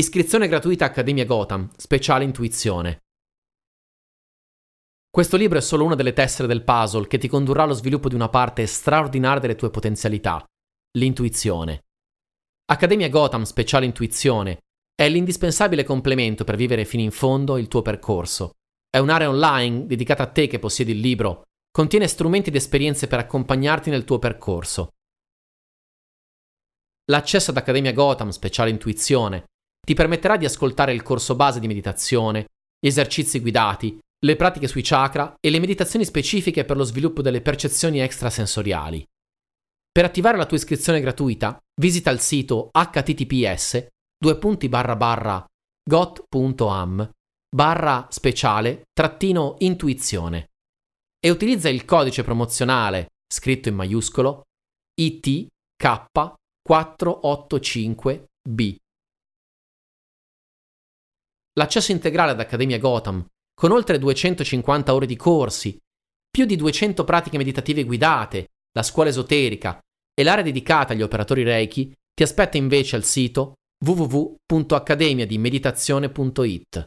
Iscrizione gratuita Accademia Gotham, speciale intuizione. Questo libro è solo una delle tessere del puzzle che ti condurrà allo sviluppo di una parte straordinaria delle tue potenzialità, l'intuizione. Accademia Gotham Speciale Intuizione è l'indispensabile complemento per vivere fino in fondo il tuo percorso. È un'area online dedicata a te che possiedi il libro, contiene strumenti ed esperienze per accompagnarti nel tuo percorso. L'accesso ad Accademia Gotham Speciale Intuizione ti permetterà di ascoltare il corso base di meditazione, gli esercizi guidati, le pratiche sui chakra e le meditazioni specifiche per lo sviluppo delle percezioni extrasensoriali. Per attivare la tua iscrizione gratuita, visita il sito https got.am barra speciale trattino intuizione e utilizza il codice promozionale scritto in maiuscolo ITK485B. L'accesso integrale ad Accademia Gotham con oltre 250 ore di corsi, più di 200 pratiche meditative guidate, la scuola esoterica e l'area dedicata agli operatori Reiki, ti aspetta invece al sito www.accademiadimeditazione.it.